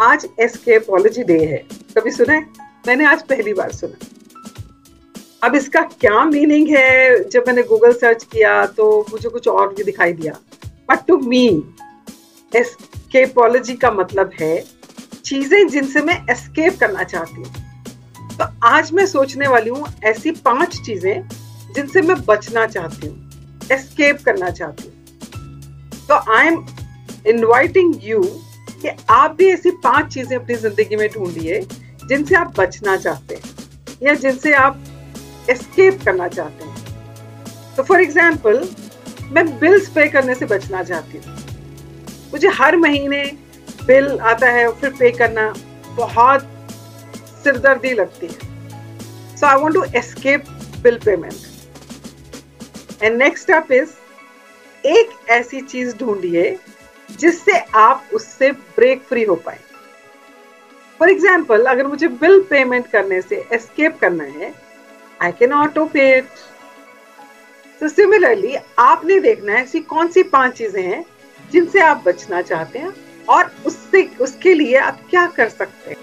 आज एस्केपोलॉजी डे है। कभी सुना है? मैंने आज पहली बार सुना। अब इसका क्या मीनिंग है? जब मैंने गूगल सर्च किया तो मुझे कुछ और भी दिखाई दिया। बट टू मी एस्केपोलॉजी का मतलब है चीज़ें जिनसे मैं एस्केप करना चाहती हूँ। तो आज मैं सोचने वाली हूँ ऐसी पाँच चीज़ें जिनसे मैं बचना चाहती हूँ एस्केप करना चाहती हूँ। तो आई एम इन्वाइटिंग यू कि आप भी ऐसी पाँच चीज़ें अपनी ज़िंदगी में ढूंढिए जिनसे आप बचना चाहते हैं या जिनसे आप एस्केप करना चाहते हैं। तो फॉर एग्ज़ाम्पल मैं बिल्स पे करने से बचना चाहती हूँ। मुझे हर महीने बिल आता है और फिर पे करना बहुत सिरदर्दी लगती है। So I want to escape bill payment and next step is एक ऐसी चीज़ ढूंढिए जिससे आप उससे ब्रेक फ्री हो पाए। फॉर एग्ज़ाम्पल अगर मुझे बिल पेमेंट करने से एस्केप करना है I can auto pay it तो सिमिलरली आपने देखना है ऐसी कौन सी पाँच चीज़ें हैं जिनसे आप बचना चाहते हैं और उससे, उसके लिए आप क्या कर सकते हैं।